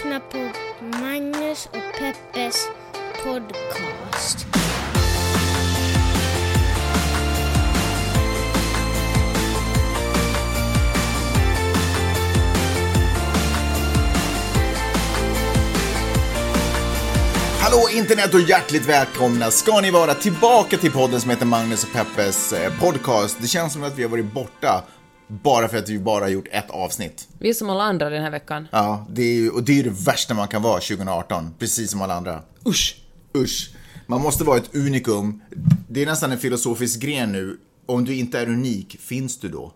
lyssnar på Magnus och Peppes podcast. Hallå internet och hjärtligt välkomna ska ni vara tillbaka till podden som heter Magnus och Peppes eh, podcast. Det känns som att vi har varit borta bara för att vi bara gjort ett avsnitt. Vi är som alla andra den här veckan. Ja, det är ju, och det är det värsta man kan vara 2018, precis som alla andra. Usch! Usch. Man måste vara ett unikum. Det är nästan en filosofisk gren nu. Om du inte är unik, finns du då?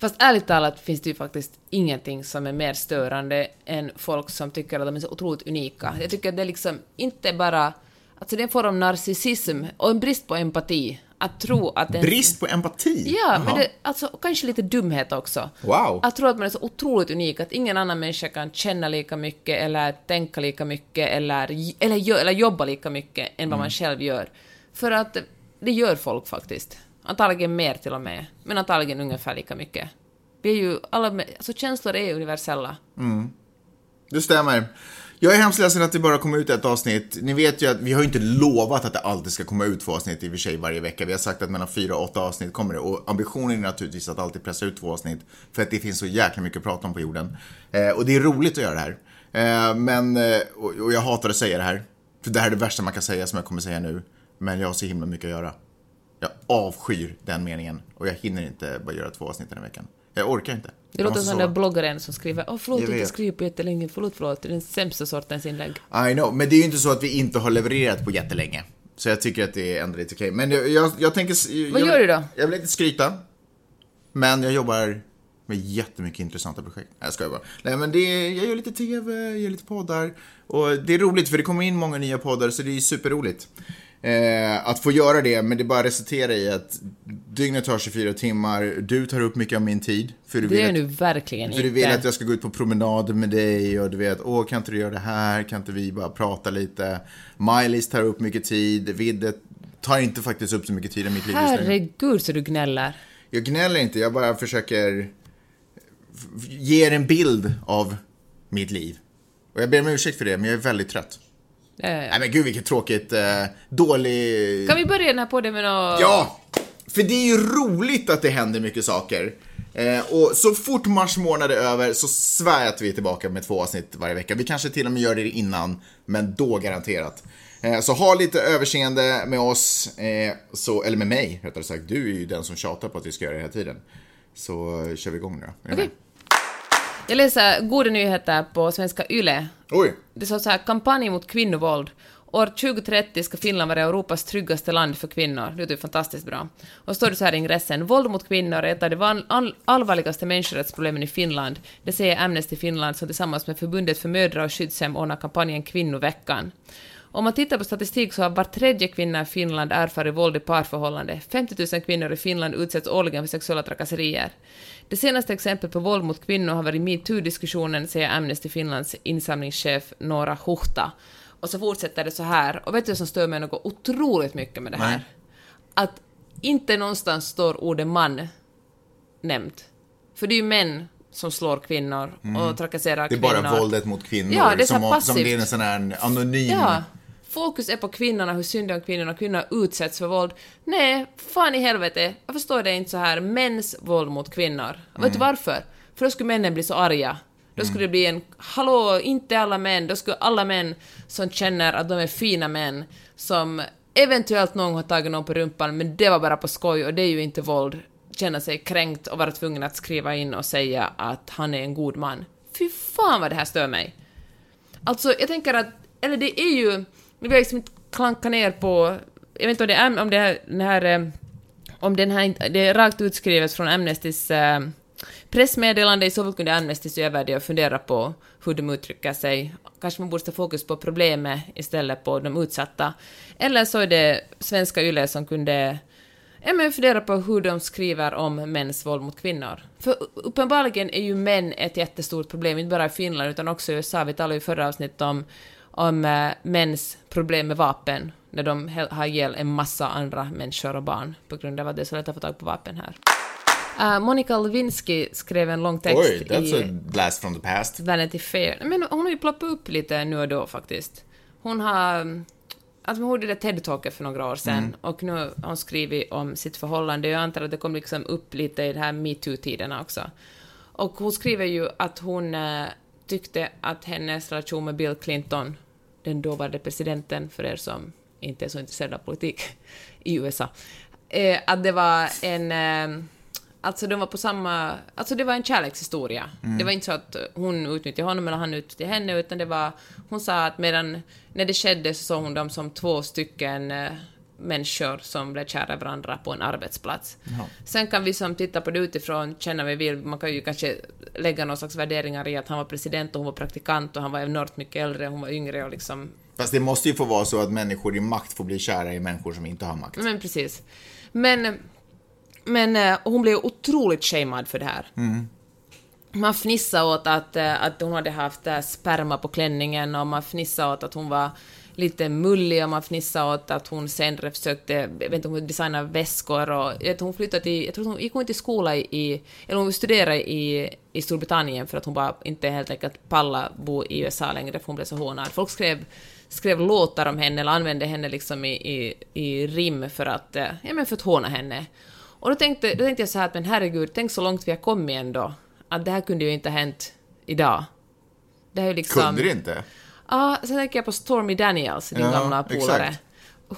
Fast ärligt talat finns det ju faktiskt ingenting som är mer störande än folk som tycker att de är så otroligt unika. Jag tycker att det är liksom inte bara... Alltså det är en form av narcissism och en brist på empati. Att tro att... En, Brist på empati? Ja, Jaha. men det, alltså kanske lite dumhet också. Wow. Att tro att man är så otroligt unik, att ingen annan människa kan känna lika mycket eller tänka lika mycket eller, eller, eller jobba lika mycket än vad man själv gör. För att det gör folk faktiskt. Antagligen mer till och med, men antagligen ungefär lika mycket. Vi är ju alla, alltså känslor är universella. Det stämmer. Jag är hemskt ledsen att det bara kommer ut ett avsnitt. Ni vet ju att vi har ju inte lovat att det alltid ska komma ut två avsnitt i och för sig varje vecka. Vi har sagt att mellan fyra och åtta avsnitt kommer det. Och ambitionen är naturligtvis att alltid pressa ut två avsnitt. För att det finns så jäkla mycket att prata om på jorden. Eh, och det är roligt att göra det här. Eh, men, eh, och, och jag hatar att säga det här. För det här är det värsta man kan säga som jag kommer säga nu. Men jag har så himla mycket att göra. Jag avskyr den meningen. Och jag hinner inte bara göra två avsnitt den här veckan. Jag orkar inte. Det låter som den där bloggaren som skriver Åh, förlåt, Jag inte vet. skrivit på jättelänge, förlåt, förlåt. Det är den sämsta sortens inlägg. I know, men det är ju inte så att vi inte har levererat på jättelänge. Så jag tycker att det är ändå lite okej. Men jag, jag, jag tänker... Vad jag, gör du då? Jag vill inte skryta. Men jag jobbar med jättemycket intressanta projekt. Nej, jag skojar bara. Nej, men det är, jag gör lite TV, jag gör lite poddar. Och det är roligt för det kommer in många nya poddar så det är superroligt. Eh, att få göra det, men det bara resulterar i att dygnet tar 24 timmar, du tar upp mycket av min tid. För du Det att- nu verkligen för du inte. vill att jag ska gå ut på promenad med dig och du vet, åh kan inte du göra det här, kan inte vi bara prata lite? Miley's tar upp mycket tid, Vidde tar inte faktiskt upp så mycket tid i mitt liv. Herregud så du gnäller. Jag gnäller inte, jag bara försöker ge er en bild av mitt liv. Och jag ber om ursäkt för det, men jag är väldigt trött. Eh, Nej men gud vilket tråkigt, eh, dålig... Kan vi börja den här podden med något... Ja! För det är ju roligt att det händer mycket saker. Eh, och så fort mars månad är över så svär jag att vi är tillbaka med två avsnitt varje vecka. Vi kanske till och med gör det innan, men då garanterat. Eh, så ha lite överseende med oss, eh, så, eller med mig rättare sagt. Du är ju den som tjatar på att vi ska göra det hela tiden. Så eh, kör vi igång nu Okej. med? Jag läser goda nyheter på svenska YLE. Oj! Det står så här, kampanj mot kvinnovåld. År 2030 ska Finland vara Europas tryggaste land för kvinnor. Det är ju fantastiskt bra. Och står det så här i ingressen, våld mot kvinnor är ett av de all- allvarligaste människorättsproblemen i Finland. Det säger Amnesty Finland som tillsammans med Förbundet för mödra och skyddshem ordnar kampanjen Kvinnoveckan. Om man tittar på statistik så har var tredje kvinna i Finland erfarit våld i parförhållande. 50 000 kvinnor i Finland utsätts årligen för sexuella trakasserier. Det senaste exemplet på våld mot kvinnor har varit metoo-diskussionen, säger Amnesty Finlands insamlingschef Nora Huhta. Och så fortsätter det så här, och vet du vad som stör mig något otroligt mycket med det här? Nej. Att inte någonstans står ordet man nämnt. För det är ju män som slår kvinnor och trakasserar Mm. Det är kvinnor. bara våldet mot kvinnor. Ja, det är som, om- som passivt. det är en sån här anonym... Ja. Fokus är på kvinnorna, hur synd om kvinnorna, kvinnor utsätts för våld. Nej, fan i helvete, jag förstår det inte så här, mäns våld mot kvinnor. Vet du varför? För då skulle männen bli så arga. Då skulle det bli en, hallå, inte alla män, då skulle alla män som känner att de är fina män, som eventuellt någon har tagit någon på rumpan, men det var bara på skoj och det är ju inte våld, känna sig kränkt och vara tvungen att skriva in och säga att han är en god man. Fy fan vad det här stör mig. Alltså, jag tänker att, eller det är ju, vi vill liksom inte klanka ner på, jag vet inte om det är, om det här, den här, eh, om den här, det är rakt utskrivet från Amnestys eh, pressmeddelande, i så fall kunde Amnesty se över det och fundera på hur de uttrycker sig. Kanske man borde ta fokus på problemet istället på de utsatta. Eller så är det svenska YLE som kunde Ja, men fundera på hur de skriver om mäns våld mot kvinnor. För uppenbarligen är ju män ett jättestort problem, inte bara i Finland utan också i USA. Vi talade ju i förra avsnittet om, om äh, mäns problem med vapen, när de har ihjäl en massa andra människor och barn på grund av att det är så lätt att få tag på vapen här. Uh, Monica Lewinsky skrev en lång text Oj, that's i a blast from the past. Vanity Fair. Men hon har ju ploppat upp lite nu och då faktiskt. Hon har... Alltså hon gjorde det TED-talket för några år sedan Mm. och nu har hon skrivit om sitt förhållande. Jag antar att det kom liksom upp lite i de här metoo-tiderna också. Och hon skriver ju att hon eh, tyckte att hennes relation med Bill Clinton, den dåvarande presidenten, för er som inte är så intresserade av politik i USA, eh, att det var en... Eh, Alltså de var på samma... Alltså det var en kärlekshistoria. Det var inte så att hon utnyttjade honom eller han utnyttjade henne, utan det var... Hon sa att medan... När det skedde så såg hon dem som två stycken eh, människor som blev kära varandra på en arbetsplats. Sen kan vi som tittar på det utifrån känna vi vill. Man kan ju kanske lägga någon slags värderingar i att han var president och hon var praktikant och han var enormt mycket äldre, hon var yngre och liksom Fast det måste ju få vara så att människor i makt får bli kära i människor som inte har makt. Men precis. Men, men eh, hon blev otroligt shamead för det här. Man fnissade åt att, eh, att hon hade haft eh, sperma på klänningen och man fnissade åt att hon var lite mullig och man fnissade åt att hon senare försökte, jag vet inte, hon designade väskor och jag vet, hon flyttade till, jag tror hon gick hon i skola i- eller hon studerade i, i Storbritannien för att hon bara inte helt enkelt pallade bo i USA längre för hon blev så hånad. Folk skrev, skrev låtar om henne eller använde henne liksom i, i, i rim för att, eh, ja men för att håna henne. Och då tänkte, då tänkte jag så här att men herregud, tänk så långt vi har kommit ändå. Att det här kunde ju inte ha hänt idag. Det här är ju liksom... Kunde det inte? Ja, sen tänker jag på Stormy Daniels, din Ja, gamla polare.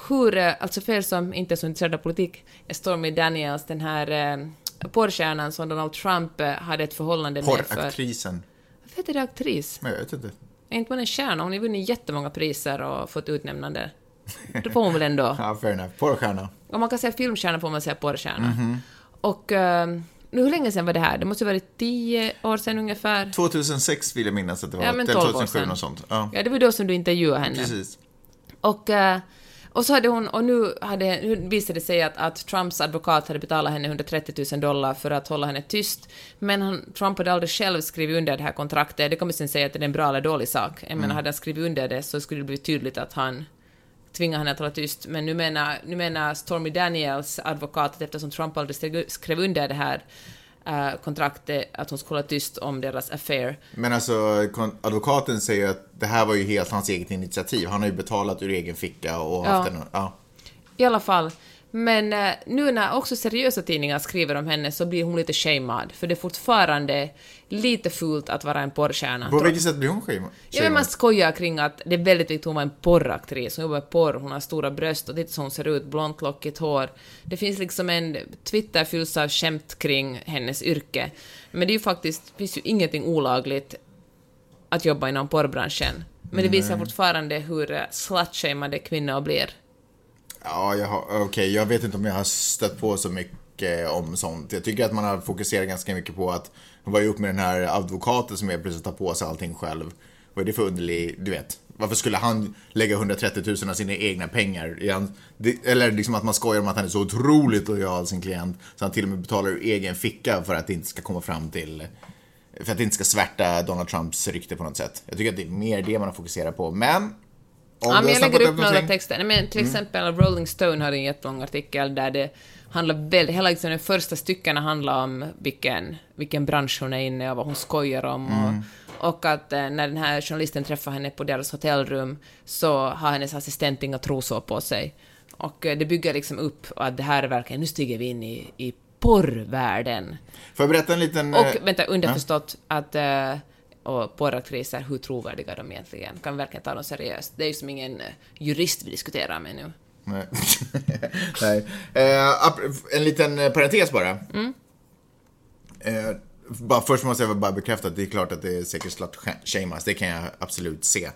Hur, eh, alltså för er som inte är så intresserade av politik, är Stormy Daniels den här eh, porrstjärnan som Donald Trump eh, hade ett förhållande med för... Porraktrisen. Vad heter det aktris? Men jag vet inte. Är inte hon en stjärna? Hon har vunnit jättemånga priser och fått utnämnande. Då får hon väl ändå... Ja, fair enough. Porrstjärna. Om man kan säga filmstjärna får man säga porrstjärna. Mhm. Och... eh, nu, hur länge sedan var det här? Det måste ha varit tio år sedan ungefär. 2006 vill jag minnas att det var. Ja, men Eller 12 år 2007, sedan. något sånt. Ja, Ja, det var då som du intervjuade henne. precis. Och, eh, och så hade hon, och nu, hade, nu visade det sig att, att Trumps advokat hade betalat henne 130 000 dollar för att hålla henne tyst, men han, Trump hade aldrig själv skrivit under det här kontraktet. Det kommer sen säga att det är en bra eller dålig sak. Jag menar, hade han skrivit under det så skulle det bli tydligt att han tvingar henne att hålla tyst, men nu menar, nu menar Stormy Daniels advokat att eftersom Trump aldrig skrev- under det här eh, kontraktet, att hon skulle hålla tyst om deras affair. Men alltså, advokaten säger att det här var ju helt hans eget initiativ. Han har ju betalat ur egen ficka och haft Ja. en... Ja. I alla fall. Men eh, nu när också seriösa tidningar skriver om henne så blir hon lite shamead, för det är fortfarande lite fult att vara en porrstjärna. På vilket sätt blir hon shamead? Ja, men man skojar kring att det är väldigt viktigt att hon var en porraktris. Hon jobbar med porr, hon har stora bröst och titta så hon ser ut, blont lockigt hår. Det finns liksom en... Twitter fylls av skämt kring hennes yrke. Men det är ju faktiskt, det finns ju ingenting olagligt att jobba inom porrbranschen. Men det visar fortfarande hur eh, slutshameade kvinnor blir. Ja, jag har, okej, jag vet inte om jag har stött på så mycket om sånt. Jag tycker att man har fokuserat ganska mycket på att hon var ihop med den här advokaten som är plötsligt tar på sig allting själv. Vad är det för underlig, du vet. Varför skulle han lägga 130 000 av sina egna pengar? Han, det, eller liksom att man skojar om att han är så otroligt lojal sin klient så han till och med betalar ur egen ficka för att det inte ska komma fram till för att det inte ska svärta Donald Trumps rykte på något sätt. Jag tycker att det är mer det man har fokuserat på. Men... Ja, men har jag lägger upp några texter. Nej, men till exempel Rolling Stone hade en jättelång artikel där det handlar väldigt, hela liksom de första styckena handlar om vilken, vilken bransch hon är inne i och vad hon skojar om. Och, och att eh, när den här journalisten träffar henne på deras hotellrum så har hennes assistent inga trosor på sig. Och eh, det bygger liksom upp att det här är verkligen, nu stiger vi in i, i porrvärlden. Får jag berätta en liten... Och eh, vänta, underförstått att eh, och porraktriser, hur trovärdiga de egentligen? Kan verkligen ta dem seriöst? Det är ju som ingen eh, jurist vi diskuterar med nu. Nej. Nej. Eh, en liten eh, parentes bara. Eh, bara. Först måste jag bara bekräfta att det är klart att det är säkert slut-shamas. Det kan jag absolut se.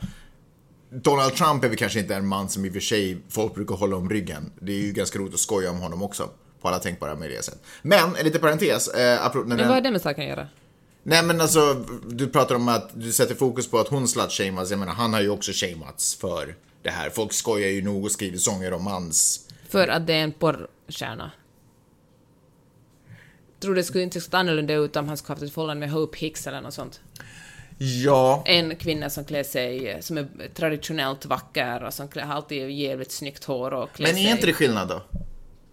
Donald Trump är väl kanske inte en man som i och för sig folk brukar hålla om ryggen. Det är ju ganska roligt att skoja om honom också. På alla tänkbara möjliga sätt. Men, en liten parentes. Eh, Men vad har det med saken att göra? Nej men alltså, du pratar om att du sätter fokus på att hon slut-shamas. Jag menar, han har ju också shamats för det här. Folk skojar ju nog och skriver sånger om hans För att det är en porrstjärna. Tror det skulle inte se annorlunda ut om han skulle haft ett förhållande med Hope Hicks eller något sånt. Ja, En kvinna som klär sig, som är traditionellt vacker och som klär, har alltid jävligt snyggt hår och klär men är inte det skillnad då?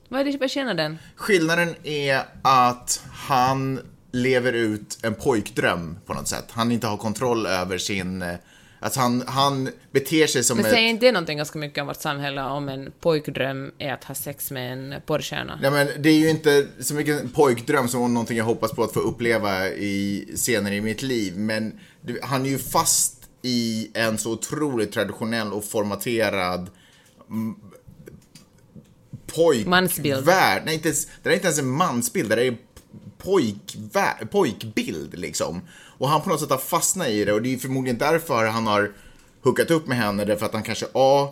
Vad är det vad är skillnaden? Skillnaden är att han lever ut en pojkdröm på något sätt. Han inte har kontroll över sin... eh, Alltså han, han beter sig som Men ett... säger inte det någonting ganska mycket om vårt samhälle om en pojkdröm är att ha sex med en porrstjärna? Ja, men det är ju inte så mycket en pojkdröm som någonting jag hoppas på att få uppleva i senare i mitt liv. Men han är ju fast i en så otroligt traditionell och formaterad mm, pojkvärld. Nej, inte ens, det är inte ens en mansbild, det är pojkvär, pojkbild liksom. Och han på något sätt har fastnat i det och det är förmodligen därför han har hookat upp med henne, därför att han kanske A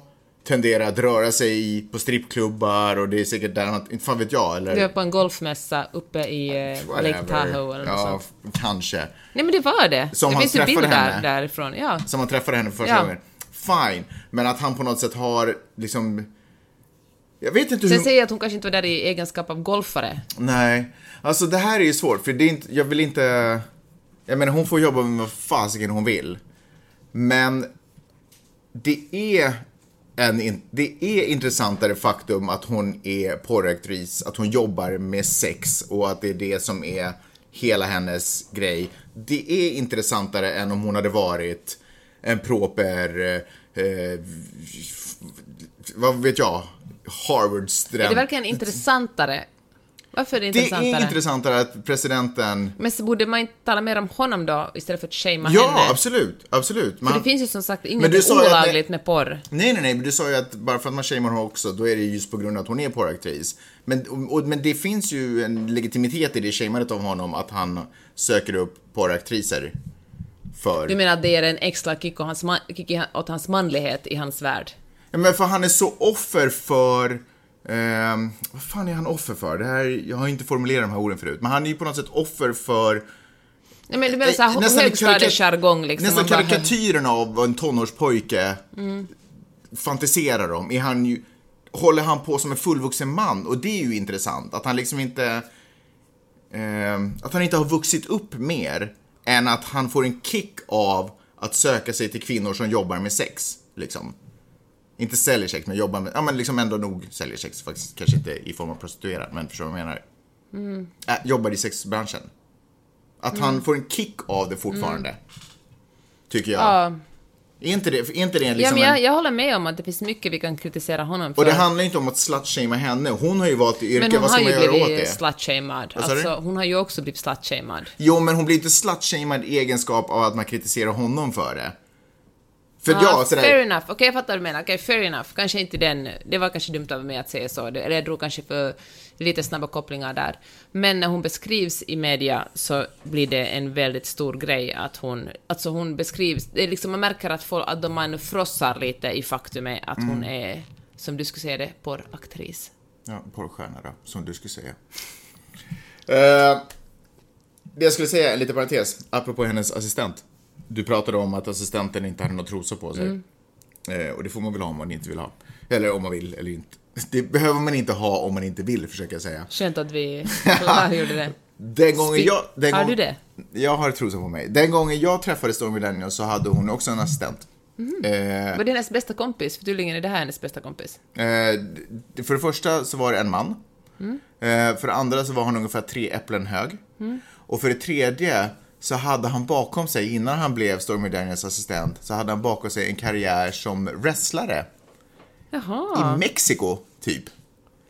tenderar att röra sig på strippklubbar och det är säkert där han, inte fan vet jag eller... Du var på en golfmässa uppe i eh, Lake whatever. Tahoe eller något Ja, sånt. kanske. Nej men det var det. Som det han finns ju bilder henne. därifrån. Ja. Som han träffade henne för första Ja. gången. Fine. Men att han på något sätt har liksom... Jag vet inte Sen hur... säger jag att hon kanske inte var där i egenskap av golfare. Nej. Alltså det här är ju svårt, för det är inte, jag vill inte... Jag menar, hon får jobba med vad fasiken hon vill. Men det är en, det är intressantare faktum att hon är porraktris, att hon jobbar med sex och att det är det som är hela hennes grej. Det är intressantare än om hon hade varit en proper, eh, eh, vad vet jag, Harvard-student. Är det verkligen intressantare? Varför är det Det intressantare? är intressantare att presidenten... Men så borde man inte tala mer om honom då, istället för att shamea Ja, henne? absolut, absolut. Men För det finns ju som sagt inget ju att- olagligt med porr. Nej, nej, nej, men du sa ju att bara för att man shamear honom också, då är det just på grund av att hon är porraktris. Men, och, men det finns ju en legitimitet i det shamandet av honom att han söker upp porraktriser. För... Du menar att det är en extra kick, och hans man, kick åt hans manlighet i hans värld? Ja, men för han är så offer för... ehm, vad fan är han offer för? Det här, jag har inte formulerat de här orden förut, men han är ju på något sätt offer för Nej men du menar såhär Eh, högstadiejargong liksom? Nästan man bara- karikatyren av vad en tonårspojke fantiserar om är han ju, håller han på som en fullvuxen man och det är ju intressant att han liksom inte eh, att han inte har vuxit upp mer än att han får en kick av att söka sig till kvinnor som jobbar med sex liksom. Inte säljer sex, men jobbar med, ja men liksom ändå nog säljer sex, faktiskt kanske inte i form av prostituerad, men förstår du vad jag menar? Äh, jobbar i sexbranschen. Att han får en kick av det fortfarande. Tycker jag. Ja, Är inte det, är inte det ja liksom men jag, jag håller med om att det finns mycket vi kan kritisera honom för. Och det handlar inte om att slutshamea henne. Hon har ju valt yrke, men hon vad har ska man ju göra åt blivit det? slutshamead. Vad sa du? Alltså, hon har ju också blivit slutshamead. Jo, men hon blir inte slutshamead i egenskap av att man kritiserar honom för det. För Ja, ja, sådär, fair enough. Okej, jag fattar vad du menar. Okej, fair enough. Kanske inte den... Det var kanske dumt av mig att säga så. Eller jag drog kanske för lite snabba kopplingar där. Men när hon beskrivs i media så blir det en väldigt stor grej att hon... Alltså hon beskrivs... Det är liksom, man märker att, folk, att man frossar lite i faktumet att hon Mm. är, som du skulle säga det, porraktris. Ja, porrstjärna då, som du skulle säga. Eh, det jag skulle säga, en liten parentes, apropå hennes assistent. Du pratade om att assistenten inte hade några trosor på sig. Mm. Eh, och det får man väl ha om man inte vill ha. Eller om man vill eller inte. Det behöver man inte ha om man inte vill, försöker jag säga. Skönt att vi klargjorde det. Den gången jag... Den Har gång- du det? Jag har trosor på mig. Den gången jag träffade Stormy Daniels så hade hon också en assistent. Mhm. Eh, Var det hennes bästa kompis? För tydligen är det här hennes bästa kompis. Eh, för det första så var det en man. Eh, för det andra så var han ungefär tre äpplen hög. Och för det tredje så hade han bakom sig, innan han blev Stormy Daniels assistent, så hade han bakom sig en karriär som wrestlare Jaha. i Mexiko, typ.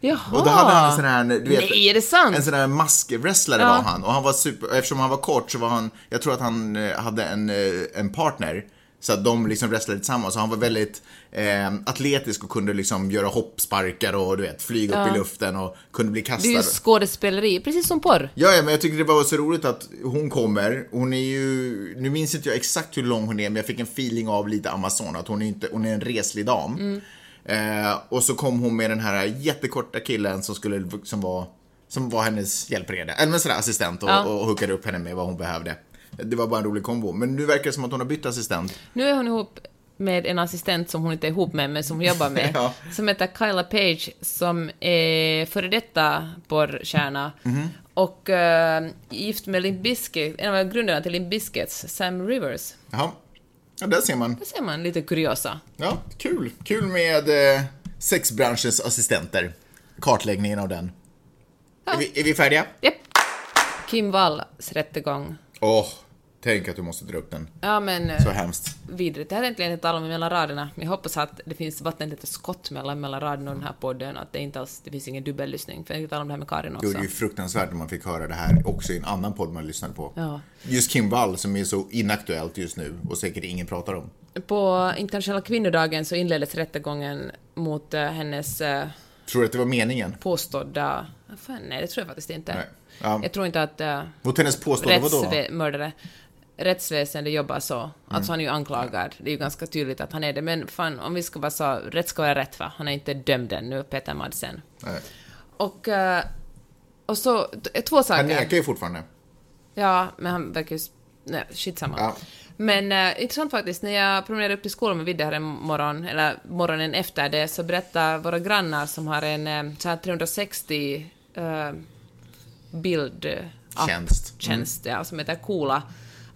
Jaha. Och då hade han en sån här, du vet, Nej, är det sant? En sån här maskwrestlare Ja. var han. Och han var super, eftersom han var kort så var han, jag tror att han eh, hade en, eh, en partner. Så att de liksom wrestlade tillsammans. Och han var väldigt eh, atletisk och kunde liksom göra hoppsparkar och du vet, flyga upp i luften och kunde bli Det är kastad. ju skådespeleri, precis som porr. Ja, ja, men jag tyckte det var så roligt att hon kommer. Hon är ju, nu minns inte jag exakt hur lång hon är, men jag fick en feeling av lite Amazon, att hon är, inte, hon är en reslig dam. Eh, och så kom hon med den här jättekorta killen som skulle, som var, som var hennes hjälpreda, eller sådär assistent och, Ja. och hookade upp henne med vad hon behövde. Det var bara en rolig kombo. Men nu verkar det som att hon har bytt assistent. Nu är hon ihop med en assistent som hon inte är ihop med, men som hon jobbar med, Ja. som heter Kyla Page, som är före detta porrstjärna Mhm. och eh, gift med Limp Bizkit, en av grundarna till Limp Bizkits, Sam Rivers. Jaha. Ja, där ser man. Där ser man lite kuriosa. Ja, kul. Kul med eh, sexbranschens assistenter. kartläggningen av den. Är, vi, är vi färdiga? Japp. Kim Walls rättegång. Åh, tänk att du måste dra upp den. Ja, men... eh, Så hemskt. vidrigt. Det här är egentligen ett tal om mellan raderna. Jag hoppas att det finns vattentäta skott mellan, mellan raderna och den här podden, att det inte alls, det finns ingen dubbellyssning. För jag tänkte tala om det här med Karin Jo, också. det är ju fruktansvärt när man fick höra det här också i en annan podd man lyssnade på. Ja. Just Kim Wall som är så inaktuellt just nu och säkert ingen pratar om. På internationella kvinnodagen så inleddes rättegången mot eh, hennes eh, Tror du att det var meningen? påstådda... Fan, nej, det tror jag faktiskt inte. Nej. Ja. Jag tror inte att uh, Mot hennes påstående vadå? rättsväsendet jobbar så. Mm. Alltså han är ju anklagad. Det är ju ganska tydligt att han är det. Men fan, om vi ska vara så... Rätt ska vara rätt, va? Han är inte dömd ännu, Peter Madsen. Nej. Och... eh, och så... t- Två saker. Han nekar ju fortfarande. Ja, men han verkar ju... Nej, skitsamma. Ja. Men eh, intressant faktiskt, när jag promenerade upp till skolan med Vidde här en morgon, eller morgonen efter det, så berättade våra grannar som har en eh, här 360 eh, bild... eh, app- Tjänst. Mm. Ja, som heter Coola.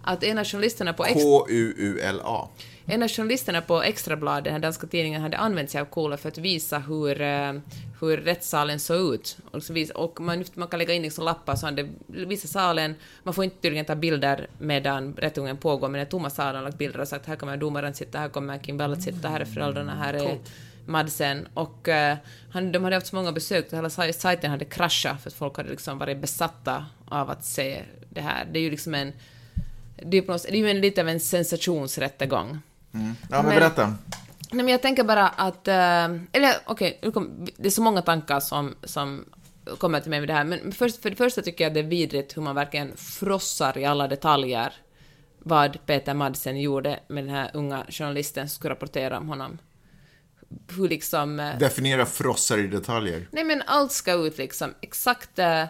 Att en av journalisterna på K-U-U-L-A. en av journalisterna på Extrabladet, den här danska tidningen, hade använt sig av Coola för att visa hur, eh, hur rättssalen såg ut. Och, så vis, och man, man kan lägga in liksom lappar så att det visar salen, man får inte tydligen ta bilder medan rättegången pågår, men den tomma salen har lagt bilder och sagt här kommer domaren sitta, här kommer Kim Bell att sitta, här är föräldrarna, här är Madsen. Och eh, han, de hade haft så många besök, så hela saj- sajten hade kraschat för att folk hade liksom varit besatta av att se det här. Det är ju liksom en det är, på något, det är ju en, lite av en sensationsrättegång. Ja, men, Men- berätta. Nej, men jag tänker bara att... eh, eller okej, kom- det är så många tankar som, som kommer till mig med det här, men först, för det första tycker jag att det är vidrigt hur man verkligen frossar i alla detaljer vad Peter Madsen gjorde med den här unga journalisten som skulle rapportera om honom. Hur liksom... eh, Definiera frossar i detaljer. nej men allt ska ut liksom, exakt... eh,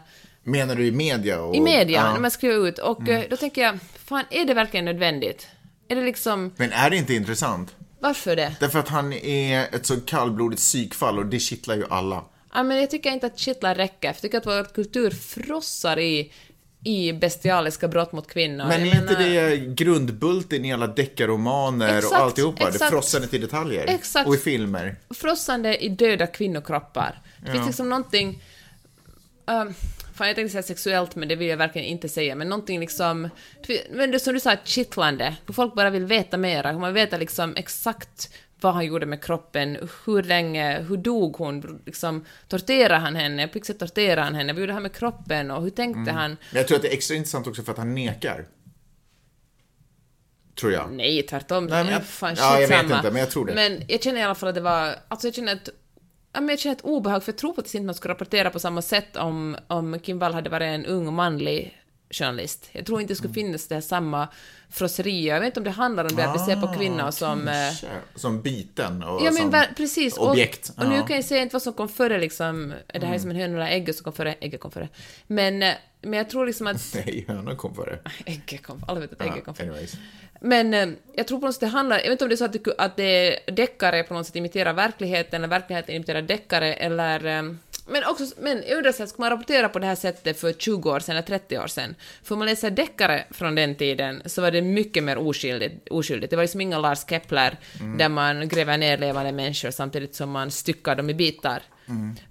Menar du i media? Och, I media, Ja. när man skriver ut. Och eh, då tänker jag, fan, är det verkligen nödvändigt? Är det liksom... Men är det inte intressant? Varför det? Därför att han är ett så kallblodigt psykfall och det kittlar ju alla. Ja, men jag tycker inte att kittlar räcker, jag tycker att vår kultur frossar i, i bestialiska brott mot kvinnor. Men är inte det grundbulten i alla deckarromaner Exakt, och alltihopa? exakt. Det frossandet i detaljer. Exakt. Och i filmer. Frossande i döda kvinnokroppar. Det finns liksom någonting... Um, fan, jag tänkte säga sexuellt, men det vill jag verkligen inte säga. Men någonting liksom... Men det som du sa, kittlande. Folk bara vill veta mera. Man vill veta liksom exakt vad han gjorde med kroppen, hur länge, hur dog hon, liksom, torterade han henne, på vilket sätt torterade han henne, vad gjorde han med kroppen och hur tänkte han? Men jag tror att det är extra intressant också för att han nekar. Tror jag. Nej, tvärtom. Nej, men- ja, fan, ja, jag vet inte, men jag tror det. Men jag känner i alla fall att det var... Alltså jag känner ett... Ja, men jag känner ett obehag, för jag tror faktiskt inte man skulle rapportera på samma sätt om, om Kim Wall hade varit en ung manlig journalist. Jag tror inte det skulle Mm. finnas det här samma frosseri. Jag vet inte om det handlar om det att vi ser på kvinnor som... eh, Ah, Kanske. Som byten och Ja som precis. objekt. Och, och nu. Mm. kan jag säga inte vad som kom före liksom, är det här som en höna eller ägget som kom före? Ägget kom före. Men, eh, men jag tror liksom att... Nej, hönan kom före. Ägget kom Alla vet att ägget kom före. anyways. Men eh, jag tror på något sätt det handlar, jag vet inte om det är så att, det, att det deckare på något sätt imiterar verkligheten, eller verkligheten imiterar deckare, eller... Men också, men jag undrar ska man rapportera på det här sättet för 20 år sedan eller 30 år sedan? För om man läser deckare från den tiden så var det mycket mer oskyldigt. oskyldigt. Det var liksom inga Lars Kepler där man gräver ner levande människor samtidigt som man styckar dem i bitar.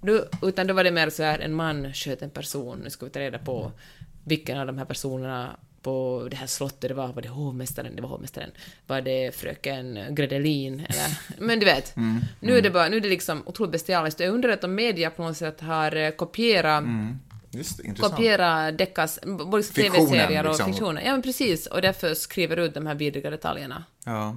Då, utan då var det mer så här, en man sköt en person, nu ska vi ta reda på vilken av de här personerna på det här slottet det var, var det hovmästaren, det var hovmästaren, var det fröken Gredelin, eller, men du vet. Nu är det bara, nu är det liksom otroligt bestialiskt. Jag undrar om media på något sätt har eh, kopierat Just det, intressant. kopiera Deckas, både tv-serier och liksom. fiktioner. Ja men precis, och därför skriver ut de här vidriga detaljerna. Ja.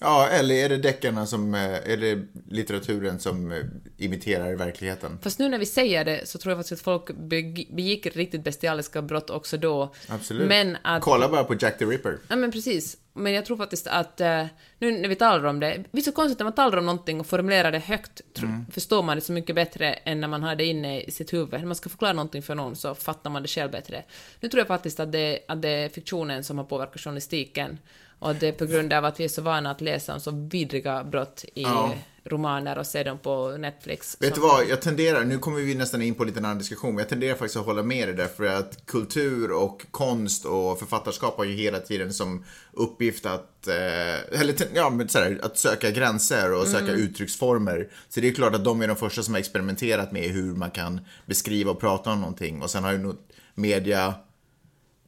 Ja, eller är det deckarna som, eh, är det litteraturen som eh, imiterar verkligheten? Fast nu när vi säger det så tror jag faktiskt att folk beg- begick riktigt bestialiska brott också då. Absolut. Men att... Kolla bara på Jack the Ripper. Ja men precis. Men jag tror faktiskt att eh, nu när vi talar om det, det är så konstigt när man talar om någonting och formulerar det högt, Mm. förstår man det så mycket bättre än när man har det inne i sitt huvud. När man ska förklara någonting för någon så fattar man det själv bättre. Nu tror jag faktiskt att det, att det är fiktionen som har påverkat journalistiken Och det är på grund av att vi är så vana att läsa om så vidriga brott i Ja. romaner och se dem på Netflix. Vet du vad, jag tenderar, nu kommer vi nästan in på lite en annan diskussion, men jag tenderar faktiskt att hålla med dig därför att kultur och konst och författarskap har ju hela tiden som uppgift att, eh, eller ja, men så här, att söka gränser och söka uttrycksformer. Så det är klart att de är de första som har experimenterat med hur man kan beskriva och prata om någonting och sen har ju media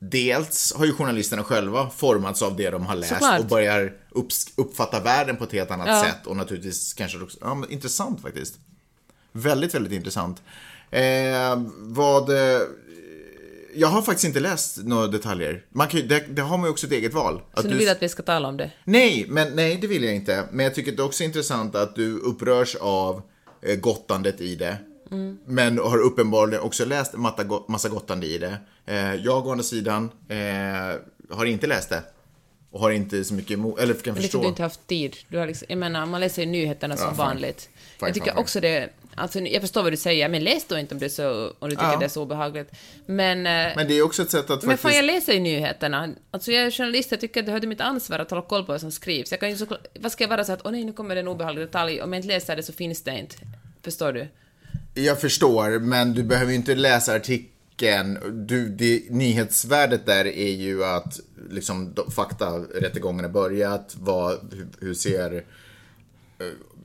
Dels har ju journalisterna själva formats av det de har läst Såklart. och börjar uppfatta världen på ett helt annat Ja. sätt och naturligtvis kanske också, ja men intressant faktiskt. Väldigt, väldigt intressant. Eh, vad... Eh, jag har faktiskt inte läst några detaljer. Man kan, det, det har man ju också ett eget val. Så du vill att vi ska tala om det? Nej, men nej, det vill jag inte. Men jag tycker det är också intressant att du upprörs av eh, gottandet i det. Mm. Men har uppenbarligen också läst en massa gottande i det. Eh, jag å andra sidan eh, har inte läst det. Och har inte så mycket emot, eller kan Men för förstå. du inte haft tid. Du har liksom, jag menar, man läser ju nyheterna som Ja, vanligt. Jag tycker fine, också det... Alltså, jag förstår vad du säger, men läs då inte om, det så, om du tycker Ja. det är så obehagligt. Men... Men, Men det är också ett sätt att men faktiskt... fan, jag läser ju nyheterna. Alltså, jag är journalist, jag tycker att det hör till mitt ansvar att hålla koll på vad som skrivs. Jag kan ju så, vad ska jag vara så att, åh nej, nu kommer det en obehaglig detalj. Om jag inte läser det så finns det inte. Förstår du? Jag förstår, men du behöver ju inte läsa artikeln. Du, det, nyhetsvärdet där är ju att liksom, de- fakta, rättegången har börjat, vad, hur, hur ser...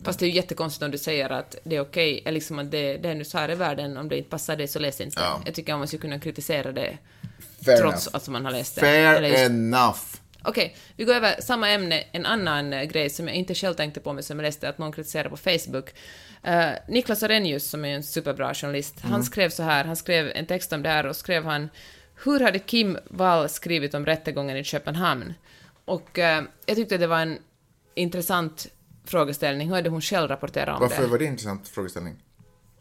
Fast det är ju jättekonstigt om du säger att det är okej, eller liksom att det, det är nu så här i världen, om det inte passar dig så läs inte. Ja. Jag tycker att man skulle kunna kritisera det Fair trots enough. att man har läst det. Fair just- enough. Okej, vi går över samma ämne, en annan eh, grej som jag inte själv tänkte på men som jag läste att någon kritiserade på Facebook. Eh, Niklas Arrhenius, som är en superbra journalist, Mm. han skrev så här, han skrev en text om det här och skrev han Hur hade Kim Wall skrivit om rättegången i Köpenhamn? Och eh, jag tyckte det var en intressant frågeställning. Hur hade hon själv rapporterat om Varför det? var det en intressant frågeställning?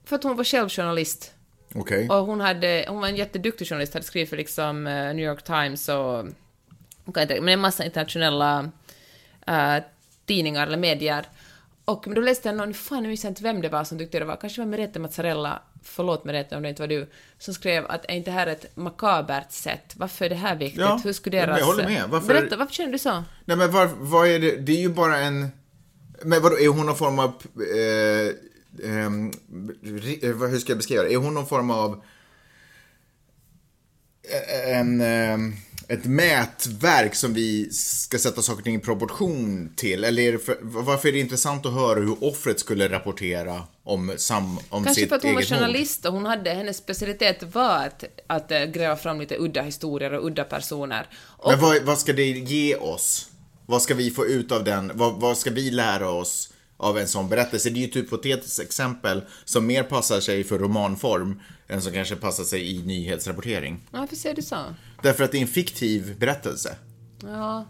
För att hon var själv journalist. Okej. Och hon, hade, hon var en jätteduktig journalist, hade skrivit för liksom eh, New York Times och men en massa internationella eh, tidningar eller medier. Och då läste jag någon, fan jag minns inte vem det var som tyckte det var, kanske var Merete Mazzarella, förlåt Merete om det inte var du, som skrev att är inte det här ett makabert sätt? Varför är det här viktigt? Ja, Hur skulle deras... jag håller med. Varför- Berätta, varför känner du så? Nej men var, vad är det? Det är ju bara en... Men vadå, är hon någon form av... Eh, ehm, eh, hur ska jag beskriva det? Är hon någon form av... eh, En, ehm, ett mätverk som vi ska sätta saker och ting i proportion till? Eller är för, varför är det intressant att höra hur offret skulle rapportera om, sam, om Kanske sitt för att hon var eget journalist och hon hade, hennes specialitet var att, att eh, gräva fram lite udda historier och udda personer. Och Men vad, vad ska det ge oss? Vad ska vi få ut av den? Vad, vad ska vi lära oss av en sån berättelse? Det är ju ett hypotetiskt exempel som mer passar sig för romanform än som kanske passar sig i nyhetsrapportering. Varför säger du så? Därför att det är en fiktiv berättelse. Ja.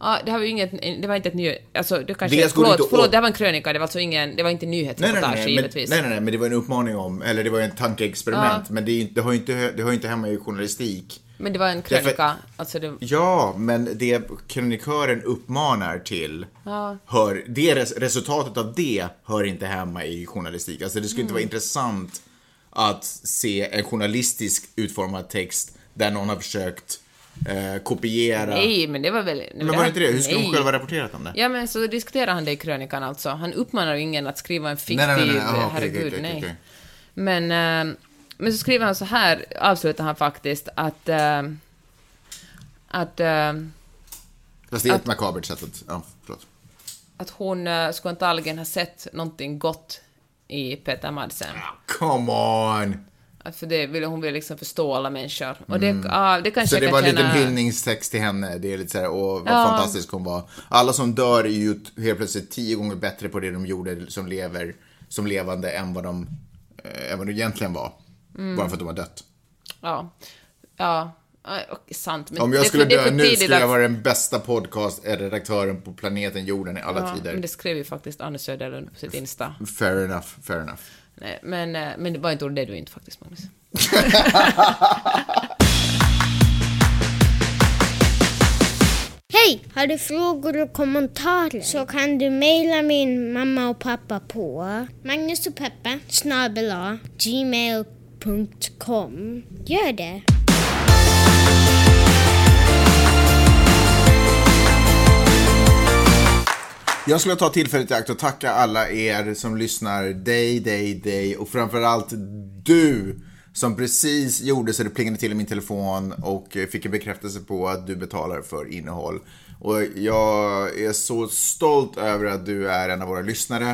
Ja, det, här var ju inget, det var inte ett nyhet... Alltså, det kanske... Dels förlåt, inte förlåt, åt- det här var en krönika, det var alltså ingen... Det var inte Nej, nej, nyhetsreportage, men, givetvis. nej, nej, nej, men det var en uppmaning om, eller det var en tankeexperiment, men det, är, det, har ju inte, det hör ju inte hemma i journalistik. Men det var en Därför- krönika, alltså det... Ja, men det krönikören uppmanar till, Ja. hör, det res, resultatet av det hör inte hemma i journalistik. Alltså det skulle inte vara Mm. intressant att se en journalistisk utformad text där någon har försökt eh, kopiera. Nej, men det var väl... Men var det inte det? Hur skulle nej. de själva rapporterat om det? Ja, men så diskuterar han det i krönikan alltså. Han uppmanar ju ingen att skriva en fiktiv... Nej, nej, nej, nej. Aha, okej, herregud, nej. Men, eh, men så skriver han så här, avslutar han faktiskt, att... eh, att... eh, Fast det är ett makabert sätt att, ja, förlåt. att hon uh, skulle antagligen ha sett någonting gott i Peter Madsen. Come on! Att För det ville hon ville liksom förstå alla människor. Och det, ja, det kanske Mm. Så det var en liten hyllningstext till henne. Det är lite såhär, åh vad Ja. fantastisk hon var. Alla som dör är ju helt plötsligt tio gånger bättre på det de gjorde som lever, som levande än vad de, eh, än vad de egentligen var. Mm. Bara för att de har dött. Ja. Ja. och, sant. Men Om jag skulle dö nu skulle jag att- vara den bästa podcast-redaktören på planeten jorden i alla Ja, tider. men det skrev ju faktiskt Anne Söderlund på sitt Insta. Fair enough, fair enough. Nej, men, eh, men det var inte det du inte faktiskt, Magnus. Hej! Har du frågor och kommentarer så kan du mejla min mamma och pappa på Magnus och Peppe snabel gmail.com. Gör det! Jag skulle ta tillfället i akt och tacka alla er som lyssnar, dig, dig, dig och framförallt du som precis gjorde så det plingade till i min telefon och fick en bekräftelse på att du betalar för innehåll. Och jag är så stolt över att du är en av våra lyssnare.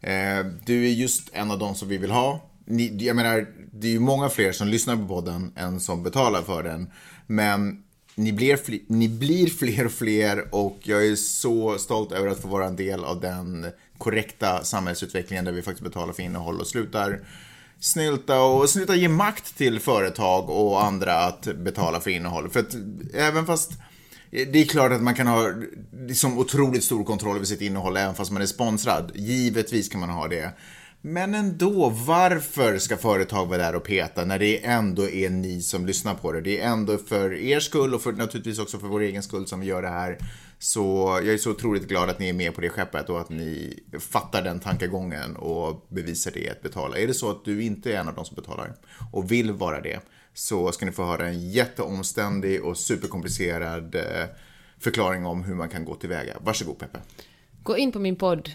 Eh, du är just en av de som vi vill ha. Ni, jag menar, det är ju många fler som lyssnar på podden än som betalar för den. Men ni blir, fler, ni blir fler och fler och jag är så stolt över att få vara en del av den korrekta samhällsutvecklingen där vi faktiskt betalar för innehåll och slutar snylta och sluta ge makt till företag och andra att betala för innehåll. För att även fast det är klart att man kan ha liksom otroligt stor kontroll över sitt innehåll även fast man är sponsrad. Givetvis kan man ha det. Men ändå, varför ska företag vara där och peta när det ändå är ni som lyssnar på det? Det är ändå för er skull och för, naturligtvis också för vår egen skull som vi gör det här. Så jag är så otroligt glad att ni är med på det skeppet och att ni fattar den tankegången och bevisar det att betala. Är det så att du inte är en av de som betalar och vill vara det så ska ni få höra en jätteomständig och superkomplicerad eh, förklaring om hur man kan gå tillväga. Varsågod Peppe. Gå in på min podd,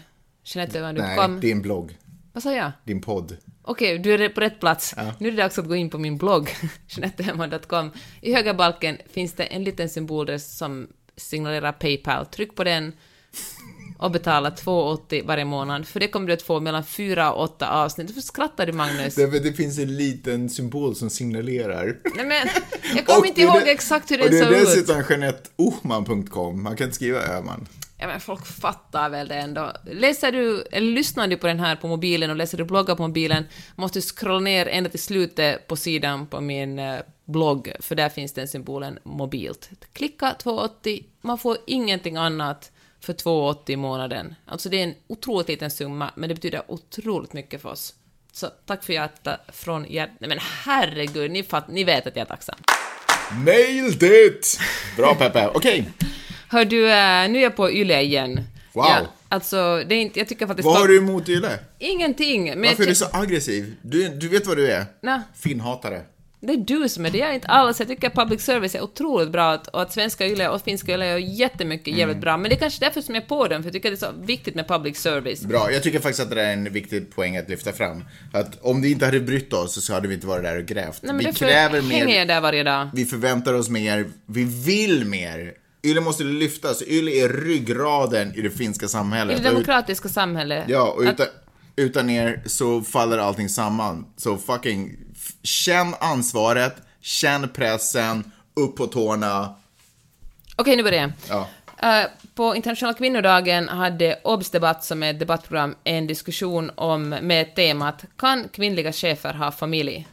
Nej, din blogg. Vad sa jag? Din podd. Okej, du är på rätt plats. Ja. Nu är det dags att gå in på min blogg, jeanettehemma.com. I högra balken finns det en liten symbol där som signalerar Paypal. Tryck på den och betala 2,80 varje månad. För det kommer du att få mellan 4 och 8 avsnitt. Varför skrattar du Magnus? Det, det finns en liten symbol som signalerar. Nej men, jag kommer inte ihåg det, exakt hur den såg ut. Och det är dessutom JeanetteOhman.com. Man kan inte skriva Öhman. Ja, men folk fattar väl det ändå. Läser du, eller lyssnar du på den här på mobilen och läser du bloggar på mobilen, måste du scrolla ner ända till slutet på sidan på min eh, blogg, för där finns den symbolen mobilt. Klicka 280, man får ingenting annat för 280 i månaden. Alltså det är en otroligt liten summa, men det betyder otroligt mycket för oss. Så tack för hjärtat från hjärtat. Nej men herregud, ni, fatt, ni vet att jag är tacksam. Nailed it! Bra Peppe, okej. Okay. Hör du, äh, nu är jag på Yle igen. Wow. Ja, alltså, det är inte, jag tycker faktiskt... Vad har du emot Yle? Ingenting. Men Varför är du så aggressiv? Du, du vet vad du är? Nå. Finnhatare. Det är du som är det, jag är inte alls. Jag tycker public service är otroligt bra och att svenska YLE och finska YLE är jättemycket mm. jävligt bra. Men det är kanske därför som jag är på den, för jag tycker det är så viktigt med public service. Bra, jag tycker faktiskt att det är en viktig poäng att lyfta fram. Att om vi inte hade brytt oss så hade vi inte varit där och grävt. Nej, vi kräver mer. jag där varje dag. Vi förväntar oss mer, vi vill mer. Yle måste lyftas. Yle är ryggraden i det finska samhället. I det demokratiska samhället. Ja, och utan, att... utan er så faller allting samman. Så fucking, känn ansvaret, känn pressen, upp på tårna. Okej, nu börjar jag. Ja. Uh, på internationella kvinnodagen hade OBS debatt, som är ett debattprogram, en diskussion om, med temat Kan kvinnliga chefer ha familj?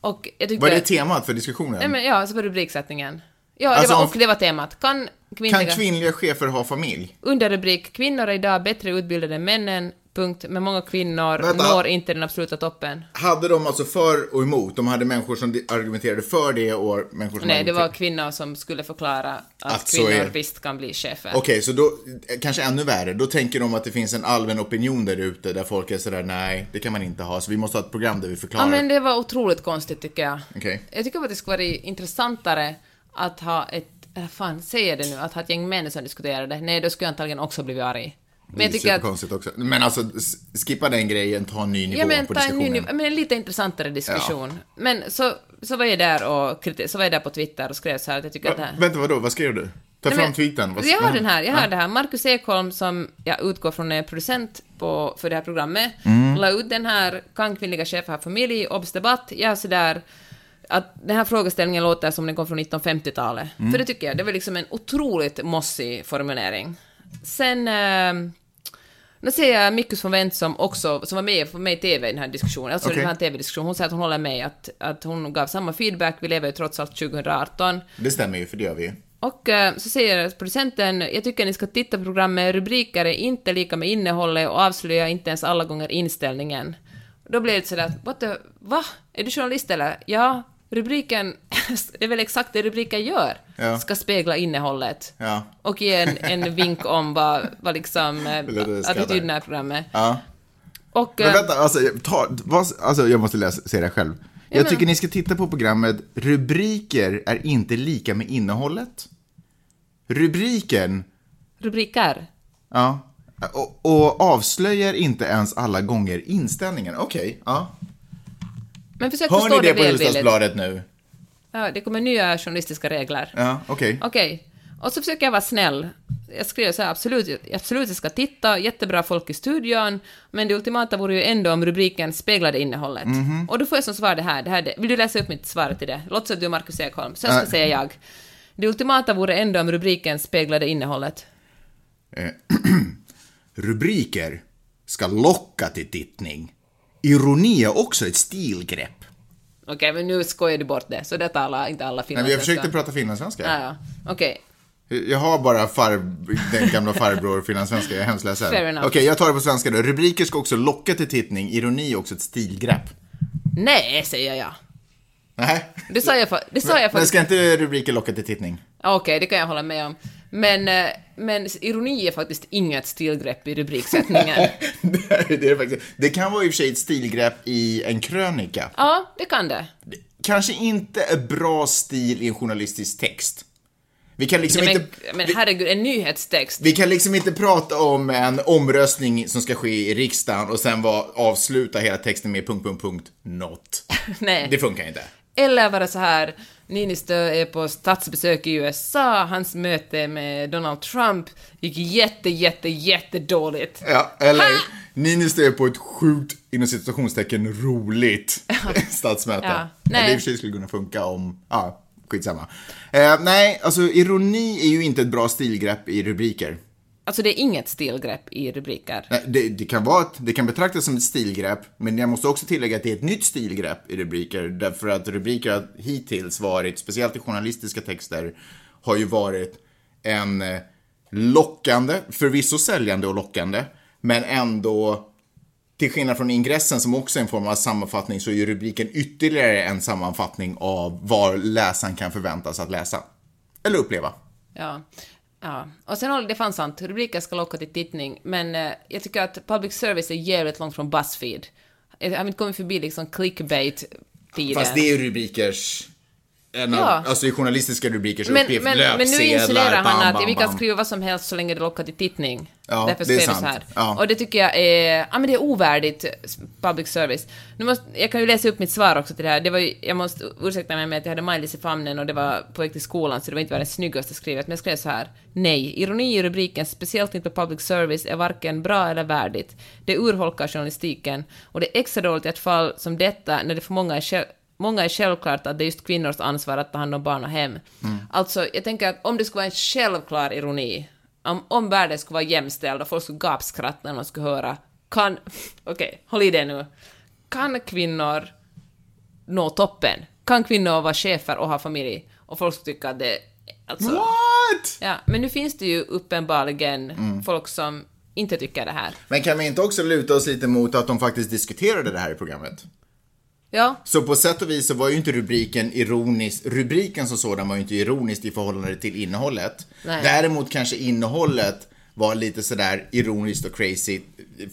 Och jag tyckte, Vad är det temat för diskussionen? Nej, men, ja, alltså på rubriksättningen. Ja, det alltså, var, och det var temat. Kan kvinnliga, kan kvinnliga chefer ha familj? Underrubrik Kvinnor är idag bättre utbildade än männen, punkt. Men många kvinnor Vänta. når inte den absoluta toppen. Hade de alltså för och emot? De hade människor som argumenterade för det och människor som Nej, det var kvinnor som skulle förklara att, att kvinnor visst kan bli chefer. Okej, okay, så då, kanske ännu värre, då tänker de att det finns en allmän opinion där ute där folk är sådär, nej, det kan man inte ha, så vi måste ha ett program där vi förklarar. Ja, men det var otroligt konstigt tycker jag. Okay. Jag tycker att det skulle vara intressantare att ha ett, eller fan, säger det nu, att ha ett gäng män som diskuterar det? Nej, då skulle jag antagligen också blivit arg. Men jag tycker att... också. Men alltså, skippa den grejen, ta en ny nivå ja, men, på diskussionen. En ny, men en lite intressantare diskussion. Ja. Men så, så var jag där och så var jag där på Twitter och skrev så här att jag tycker Va, att det här... Vänta, vadå? Vad skrev du? Ta fram tweeten. Jag har den här, jag har det här. Marcus Ekholm, som jag utgår från är producent på, för det här programmet, mm. la ut den här Kan kvinnliga chefer ha familj? Obs debatt. Jag är sådär att den här frågeställningen låter som den kom från 1950-talet. Mm. För det tycker jag, det var liksom en otroligt mossig formulering. Sen... Eh, nu ser jag Mikkus von Wendt som också, som var med, var med i TV i den här diskussionen, alltså okay. den här TV-diskussionen, hon säger att hon håller med, att, att hon gav samma feedback, vi lever ju trots allt 2018. Det stämmer ju, för det gör vi och eh, så säger producenten, jag tycker ni ska titta på programmet, rubriker är inte lika med innehållet och avslöjar inte ens alla gånger inställningen. Då blir det sådär, what the, va? Är du journalist eller? Ja, rubriken, det är väl exakt det rubriken gör, ja. ska spegla innehållet. Ja. Och ge en, en vink om vad, vad liksom eh, attityden är i programmet. Ja. Och, Men eh, vänta, alltså, ta, vad, alltså jag måste läsa, se det själv. Jag men... tycker ni ska titta på programmet Rubriker är inte lika med innehållet. Rubriken... Rubriker? Ja. Och, och avslöjar inte ens alla gånger inställningen. Okej, ja. Men försök Hör förstå ni det på välvilligt. Hufvudstadsbladet nu? Ja, det kommer nya journalistiska regler. Ja, okej. Okej. Och så försöker jag vara snäll. Jag skriver så här, absolut, absolut jag ska titta, jättebra folk i studion, men det ultimata vore ju ändå om rubriken speglade innehållet. Mhm. Och då får jag som svar det här, det här det. vill du läsa upp mitt svar till det? Låt som att du är Marcus Ekholm, sen ska Äh. säga jag. Det ultimata vore ändå om rubriken speglade innehållet. Rubriker ska locka till tittning. Ironi är också ett stilgrepp. Okej, men nu skojar du bort det, så det talar inte alla Men finlandssvenska. jag försökte prata finlandssvenska. Ja, ja. Okej. Jag har bara far, den gamla farbror finlandssvenska, jag är hemskt ledsen. Okej, enough. jag tar det på svenska då. Rubriker ska också locka till tittning, ironi är också ett stilgrepp. Nej, säger jag. Nej. Det sa jag, fa- det sa jag Men faktiskt. ska inte rubriker locka till tittning? Okej, det kan jag hålla med om. Men, eh, men ironi är faktiskt inget stilgrepp i rubriksättningen. det, är, det, är faktiskt. det kan vara i och för sig ett stilgrepp i en krönika. ja, det kan det. Kanske inte är bra stil i en journalistisk text. Vi kan liksom Nej, inte... men, men herregud, en nyhetstext. Vi kan liksom inte prata om en omröstning som ska ske i riksdagen och sen var, avsluta hela texten med punkt, punkt, punkt, not. Nej. Det funkar inte. Eller vara så här, Niinistö är på statsbesök i USA, hans möte med Donald Trump gick jätte, jätte, jättedåligt. Ja, eller Niinistö är på ett sjukt, inom citationstecken, roligt statsmöte. Ja, Men nej. Det i och för sig skulle kunna funka om, ja, skitsamma. Eh, nej, alltså ironi är ju inte ett bra stilgrepp i rubriker. Alltså det är inget stilgrepp i rubriker. Nej, Det, det, kan vara ett, det kan betraktas som ett stilgrepp, men jag måste också tillägga att det är ett nytt stilgrepp i rubriker, därför att rubriker har hittills varit, speciellt i journalistiska texter, har ju varit en eh, lockande, förvisso säljande och lockande, men ändå till skillnad från ingressen som också är en form av sammanfattning så är ju rubriken ytterligare en sammanfattning av vad läsaren kan förväntas att läsa. Eller uppleva. Ja ja. Och sen håller det fan sant, rubriker ska locka till tittning, men eh, jag tycker att public service är jävligt långt från Buzzfeed. Jag har inte kommit förbi liksom clickbait-tiden. Fast det är ju rubrikers... En av, Ja. Alltså i journalistiska rubrikers men, uppgift. men, men nu löpsedlar, insinuerar han bam, att bam, vi kan bam. skriva vad som helst så länge det lockar till tittning. Ja, Därför det är vi så sant. här. Ja. Och det tycker jag är, ja men det är ovärdigt public service. Nu måste, jag kan ju läsa upp mitt svar också till det här. Det var ju, jag måste ursäkta mig med att jag hade Maj-Lis i famnen och det var på väg till skolan så det var inte världens snyggaste skrivet. Men jag skrev så här. Nej, ironi i rubriken, speciellt inte på public service, är varken bra eller värdigt. Det urholkar journalistiken. Och det är extra dåligt i ett fall som detta när det för många är själv Många är självklart att det är just kvinnors ansvar att ta hand om barn och hem. Alltså, jag tänker att om det skulle vara en självklar ironi, om, om världen skulle vara jämställd och folk skulle gapskratta när man skulle höra kan... Okej, håll i det nu. Kan kvinnor nå toppen? Kan kvinnor vara chefer och ha familj? Och folk skulle tycka att det... Alltså, What? ja, men nu finns det ju uppenbarligen folk som inte tycker det här. Men kan vi inte också luta oss lite mot att de faktiskt diskuterade det här i programmet? Ja, Så på sätt och vis så var ju inte rubriken ironisk, rubriken som sådan var ju inte ironisk i förhållande till innehållet. Nej. Däremot kanske innehållet var lite sådär ironiskt och crazy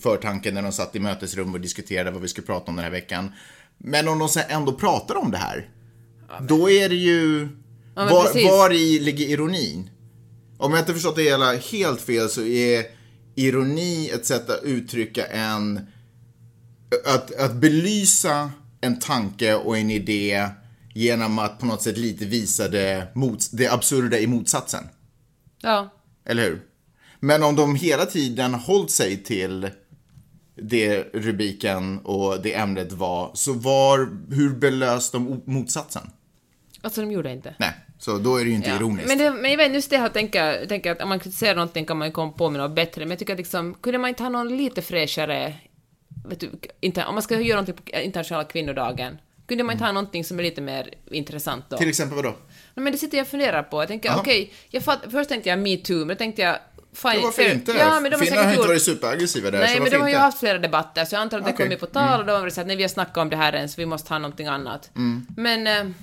för tanken när de satt i mötesrum och diskuterade vad vi skulle prata om den här veckan. Men om de sen ändå pratar om det här, då är det ju... men var, var i ligger ironin? Om jag inte förstått det hela helt fel så är ironi ett sätt att uttrycka en att, att belysa en tanke och en idé genom att på något sätt lite visa det, mots, det absurda i motsatsen. ja. Eller hur? Men om de hela tiden hållit sig till det rubriken och det ämnet var, så var, hur belöst de motsatsen? Alltså de gjorde inte. Nej, så då är det ju inte Ja. ironiskt. Men, det, men jag vet, just det jag tänker, tänker att om man kritiserar någonting kan man ju komma på med något bättre, men jag tycker att liksom, kunde man inte ha någon lite fräschare, vet du, inte, om man ska göra någonting på internationella kvinnodagen, kunde man inte ha någonting som är lite mer intressant då? Till exempel vadå? Nej, men det sitter jag och funderar på. Jag tänker, okej, jag fatt, först tänkte jag metoo, men då tänkte jag, fine, Ja, varför inte? Ja, men de har Finland har säkert inte varit superaggressiva där, Nej, men de har ju haft flera debatter, så jag antar att det Okej. kommit på tal och då har sagt nej, vi har snackat om det här än, så vi måste ha någonting annat. Mm. Men eh,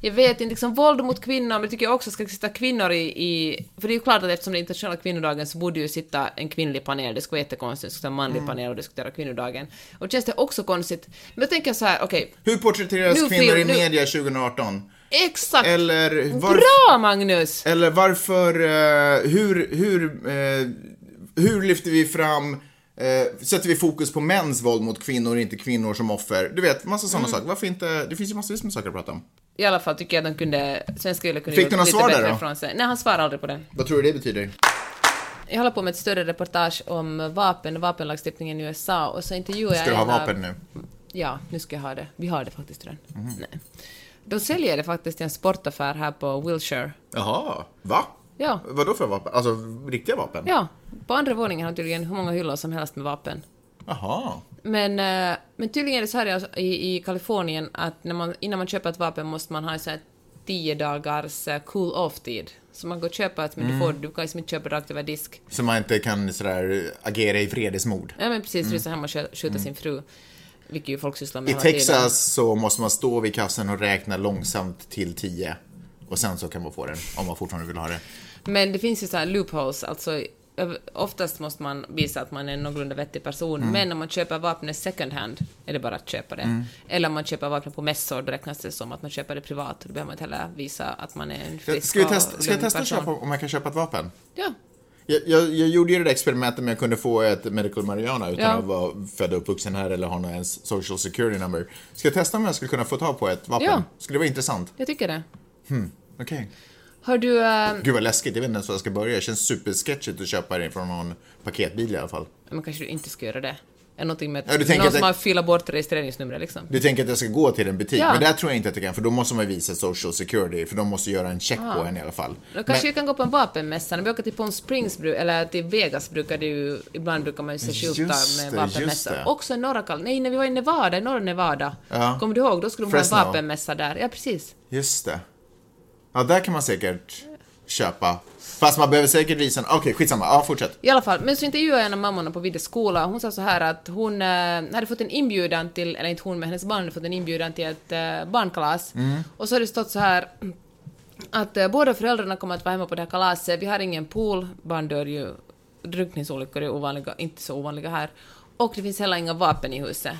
jag vet inte, liksom våld mot kvinnor, men det tycker jag också ska sitta kvinnor i, i... För det är ju klart att eftersom det är internationella kvinnodagen så borde ju sitta en kvinnlig panel, det skulle vara jättekonstigt, det vara en manlig Mm. panel och diskutera kvinnodagen. Och känns det också konstigt, men då tänker jag så här, okej, Hur porträtteras Nu kvinnor fil- i nu- media 2018? exakt! Eller var, Bra Magnus! Eller varför, eh, hur, hur, eh, hur lyfter vi fram, eh, sätter vi fokus på mäns våld mot kvinnor, inte kvinnor som offer? Du vet, massa sådana saker. Varför inte, det finns ju massvis med saker att prata om. I alla fall tycker jag att de kunde, svenska kunde Fick du några svar där då? ifrån sig. Nej, han svarar aldrig på det. Vad tror du det betyder? Jag håller på med ett större reportage om vapen och vapenlagstiftningen i USA och så intervjuar jag Ska du ha vapen nu? Ja, nu ska jag ha det. Vi har det faktiskt redan. Nej. De säljer det faktiskt i en sportaffär här på Wilshire. Jaha, va? Ja, Vad då för vapen? Alltså riktiga vapen? ja. På andra våningen har tydligen hur många hyllor som helst med vapen. Jaha. Men, eh, men tydligen är det så här alltså i, i Kalifornien att när man, innan man köper ett vapen måste man ha en sån här 10 dagars eh, cool-off-tid. Så man går och köper ett, men du, får, du kan liksom inte köpa rakt över disk. Så man inte kan sådär agera i vredesmod. Ja men precis, rusa hem och skjuta sin fru. Vilket ju folk sysslar med Mm. I hela tiden. Texas så måste man stå vid kassan och räkna långsamt till 10. Och sen så kan man få den, om man fortfarande vill ha det. Men det finns ju så här loopholes, alltså oftast måste man visa att man är en någorlunda vettig person, Mm. men om man köper vapnet second hand är det bara att köpa det. Eller om man köper vapnet på mässor, då räknas det som att man köper det privat. Då behöver man inte heller visa att man är en frisk Ska vi testa, ska jag testa att person. köpa om jag kan köpa ett vapen? Ja. Jag, jag, jag gjorde ju det där experimentet med att jag kunde få ett medical marijuana utan Ja. att vara född och uppvuxen här eller ha någon ens social security number. Ska jag testa om jag skulle kunna få tag på ett vapen? Ja. Skulle det vara intressant? Jag tycker det. Okej. Har du... eh, Gud vad läskigt, jag vet inte ens var jag ska börja. Det känns supersketchigt att köpa det från någon paketbil i alla fall. men kanske du inte ska göra det? Är någonting med Ja, du någon att som har filat bort registreringsnumret liksom? Du tänker att jag ska gå till en butik, Ja. men där tror jag inte att jag kan, för då måste man visa social security, för de måste göra en check på en i alla fall. Då kanske vi kan gå på en vapenmässa. När vi åker till Palm Springs, eller till Vegas, brukar det ju, ibland brukar man ju se skyltar med vapenmässa. Också i norra Kal- Nej, när vi var i Nevada, i norra Nevada. Ja. Kommer du ihåg? Då skulle de ha en vapenmässa där. Ja, precis. Just det. Ja, där kan man säkert köpa. Fast man behöver säkert visa en... Okej, skitsamma. Ja, fortsätt. I alla fall, men så intervjuade jag en av mammorna på Vidde skola. Hon sa så här att hon eh, hade fått en inbjudan till, eller inte hon, men hennes barn hade fått en inbjudan till ett eh, barnkalas. Och så hade det stått så här att eh, båda föräldrarna kommer att vara hemma på det här kalaset. Vi har ingen pool, barn dör ju, drunkningsolyckor är ovanliga, inte så ovanliga här. Och det finns heller inga vapen i huset.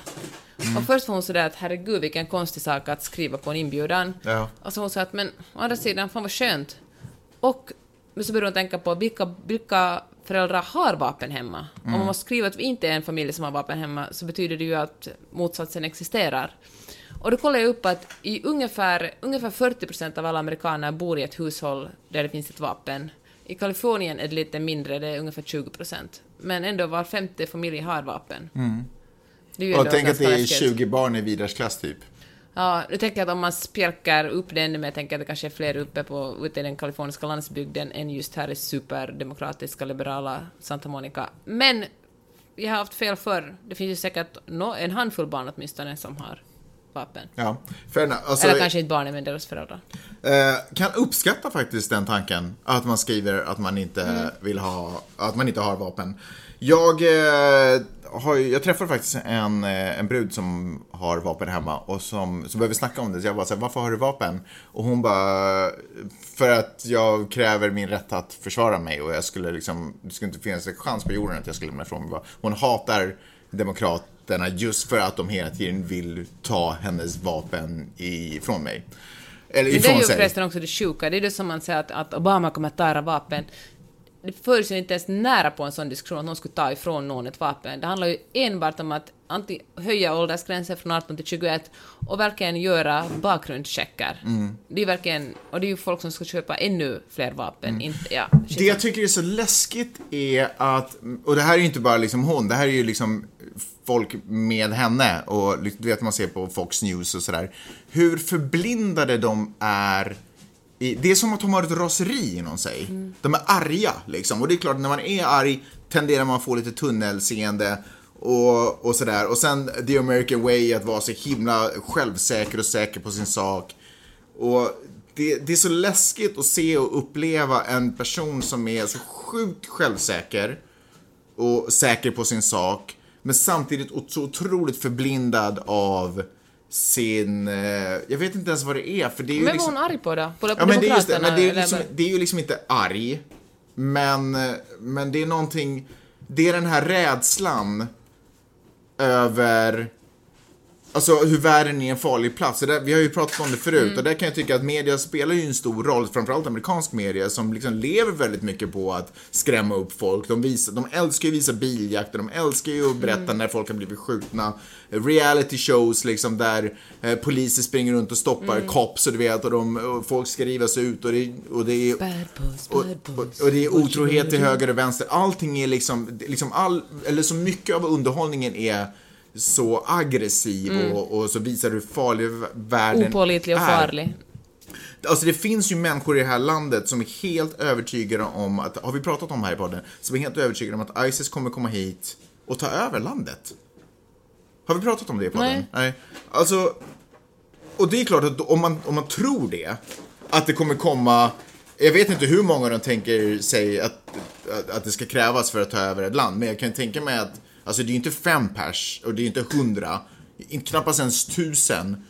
Och först var hon sådär att herregud vilken konstig sak att skriva på en inbjudan. Ja. Och så hon sa att men å andra sidan, fan vad skönt. Och men så började hon tänka på vilka, vilka föräldrar har vapen hemma. Om man måste skriva att vi inte är en familj som har vapen hemma så betyder det ju att motsatsen existerar. Och då kollade jag upp att i ungefär, ungefär 40% av alla amerikaner bor i ett hushåll där det finns ett vapen. I Kalifornien är det lite mindre, det är ungefär 20% Men ändå var femte familj har vapen. Ju Och tänk att det är läskigt. 20 barn i Vidars klass, typ. Ja, jag tänker att om man spjälkar upp det ännu mer, jag tänker att det kanske är fler uppe på, ute i den kaliforniska landsbygden än just här i superdemokratiska, liberala Santa Monica. Men jag har haft fel förr. Det finns ju säkert en handfull barn åtminstone som har vapen. Ja. Alltså, Eller kanske inte barnen, men deras föräldrar. eh, kan uppskatta faktiskt den tanken. Att man skriver att man inte Mm. vill ha, att man inte har vapen. Jag, eh, har, jag träffade faktiskt en, eh, en brud som har vapen hemma och som, som behöver snacka om det. Så jag bara så här, varför har du vapen? Och hon bara, för att jag kräver min rätt att försvara mig och jag skulle liksom, det skulle inte finnas en chans på jorden att jag skulle lämna ifrån mig. Hon hatar demokraterna just för att de hela tiden vill ta hennes vapen ifrån mig. Eller Men det är ifrån ju sig. förresten också det sjuka, det är det som man säger att, att Obama kommer att ta era vapen. Det förs ju inte ens nära på en sån diskussion att någon skulle ta ifrån någon ett vapen. Det handlar ju enbart om att anti, höja åldersgränsen från 18 till 21 och verkligen göra bakgrundscheckar. Mm. Det är verkligen, och det är ju folk som ska köpa ännu fler vapen, Mm. inte, ja. Det jag tycker är så läskigt är att, och det här är ju inte bara liksom hon, det här är ju liksom folk med henne och du vet man ser på Fox News och sådär. Hur förblindade de är i, det är som att de har ett raseri inom sig. De är arga liksom. Och det är klart, när man är arg tenderar man att få lite tunnelseende och, och sådär. Och sen the American way att vara så himla självsäker och säker på sin sak. Och det, det är så läskigt att se och uppleva en person som är så sjukt självsäker och säker på sin sak, men samtidigt så otroligt förblindad av sin... Eh, jag vet inte ens vad det är, för det är ju Men liksom... var hon arg på då? På, Ja, men det är just Men det är, ju liksom, det är ju liksom inte arg. Men, eh, men det är någonting... Det är den här rädslan över... Alltså hur världen är en farlig plats. Det där, vi har ju pratat om det förut och där kan jag tycka att media spelar ju en stor roll, framförallt amerikansk media som liksom lever väldigt mycket på att skrämma upp folk. De, visar, de älskar ju att visa biljakter, de älskar ju att berätta när folk har blivit skjutna. Reality shows liksom där eh, poliser springer runt och stoppar cops och du vet och, de, och folk ska rivas ut och det, och det är Bad boys, bad boys. och, och det är otrohet till höger och vänster. Allting är liksom, liksom all, eller så mycket av underhållningen är så aggressiv och, och så visar hur farlig världen Mm. Opålitlig och är. farlig. Alltså det finns ju människor i det här landet som är helt övertygade om att, har vi pratat om här i podden, som är helt övertygade om att ISIS kommer komma hit och ta över landet. Har vi pratat om det i podden? Nej. Nej. Alltså, och det är klart att om man, om man tror det, att det kommer komma, jag vet inte hur många de tänker sig att, att, att det ska krävas för att ta över ett land, men jag kan tänka mig att, alltså det är ju inte fem pers och det är inte hundra, knappast ens tusen.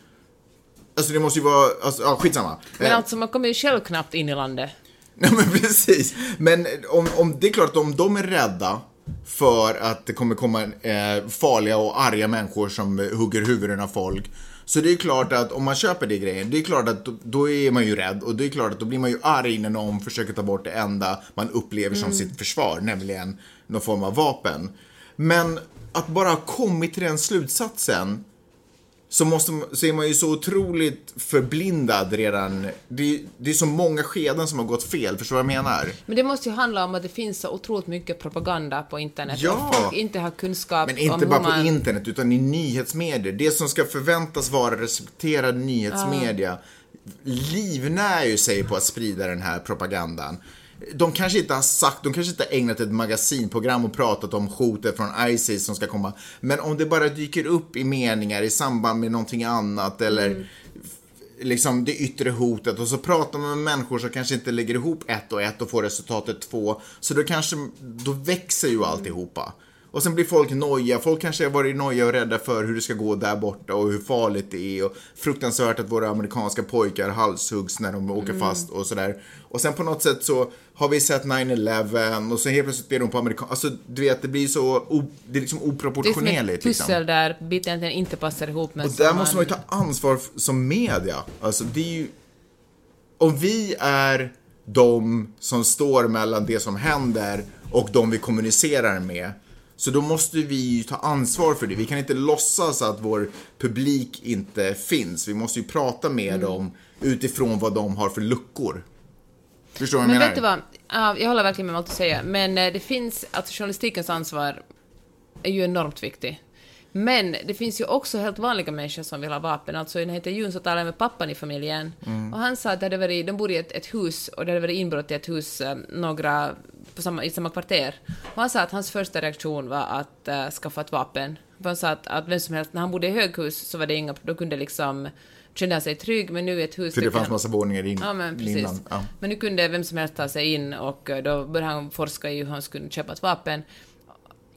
Alltså det måste ju vara, alltså, ja skitsamma. Men Eh, alltså man kommer ju själv knappt in i landet. Nej men precis. Men om, om, det är klart att om de är rädda för att det kommer komma eh, farliga och arga människor som hugger huvuden av folk. Så det är klart att om man köper det grejen, det är klart att då, då är man ju rädd och det är klart att då blir man ju arg när någon försöker ta bort det enda man upplever som sitt försvar, nämligen någon form av vapen. Men att bara ha kommit till den slutsatsen så, måste, så är man ju så otroligt förblindad redan. Det, det är så många skeden som har gått fel, förstår du vad jag menar? Men det måste ju handla om att det finns så otroligt mycket propaganda på internet Ja. folk inte har kunskap Men inte bara på man... internet, utan i nyhetsmedier. Det som ska förväntas vara respekterad nyhetsmedia livnär ju sig på att sprida den här propagandan. De kanske inte har sagt, de kanske inte har ägnat ett magasinprogram och pratat om hotet från ISIS som ska komma. Men om det bara dyker upp i meningar i samband med någonting annat eller liksom det yttre hotet och så pratar man med människor som kanske inte lägger ihop ett och ett och får resultatet två. Så då kanske, då växer ju alltihopa. Och sen blir folk nojiga, folk kanske har varit nojiga och rädda för hur det ska gå där borta och hur farligt det är och fruktansvärt att våra amerikanska pojkar halshuggs när de åker fast och sådär. Och sen på något sätt så har vi sett 9-11 och så helt plötsligt blir de på amerikan... Alltså du vet, det blir så, det är liksom Det är som ett oproportionerligt liksom. pussel där biten egentligen inte passar ihop men Och där måste man ju ta ansvar som media. Alltså det är ju... Om vi är de som står mellan det som händer och de vi kommunicerar med. Så då måste vi ta ansvar för det. Vi kan inte låtsas att vår publik inte finns. Vi måste ju prata med Mm. dem utifrån vad de har för luckor. Förstår du vad jag Men menar? vet du vad, Ja, jag håller verkligen med om allt du säger, men eh, det finns, alltså journalistikens ansvar är ju enormt viktigt. Men det finns ju också helt vanliga människor som vill ha vapen. Alltså i den här intervjun så talade jag med pappan i familjen Mm. och han sa att det hade varit, de bodde i ett, ett hus och det hade varit inbrott i ett hus, eh, några på samma, i samma kvarter. Och han sa att hans första reaktion var att uh, skaffa ett vapen. För han sa att, att vem som helst, när han bodde i höghus så var det inga, då kunde liksom kände han sig trygg, men nu i ett hus... För det fanns massa våningar in, Ja, men precis. innan. Ja. Men nu kunde vem som helst ta sig in och eh, då började han forska i hur han skulle köpa ett vapen.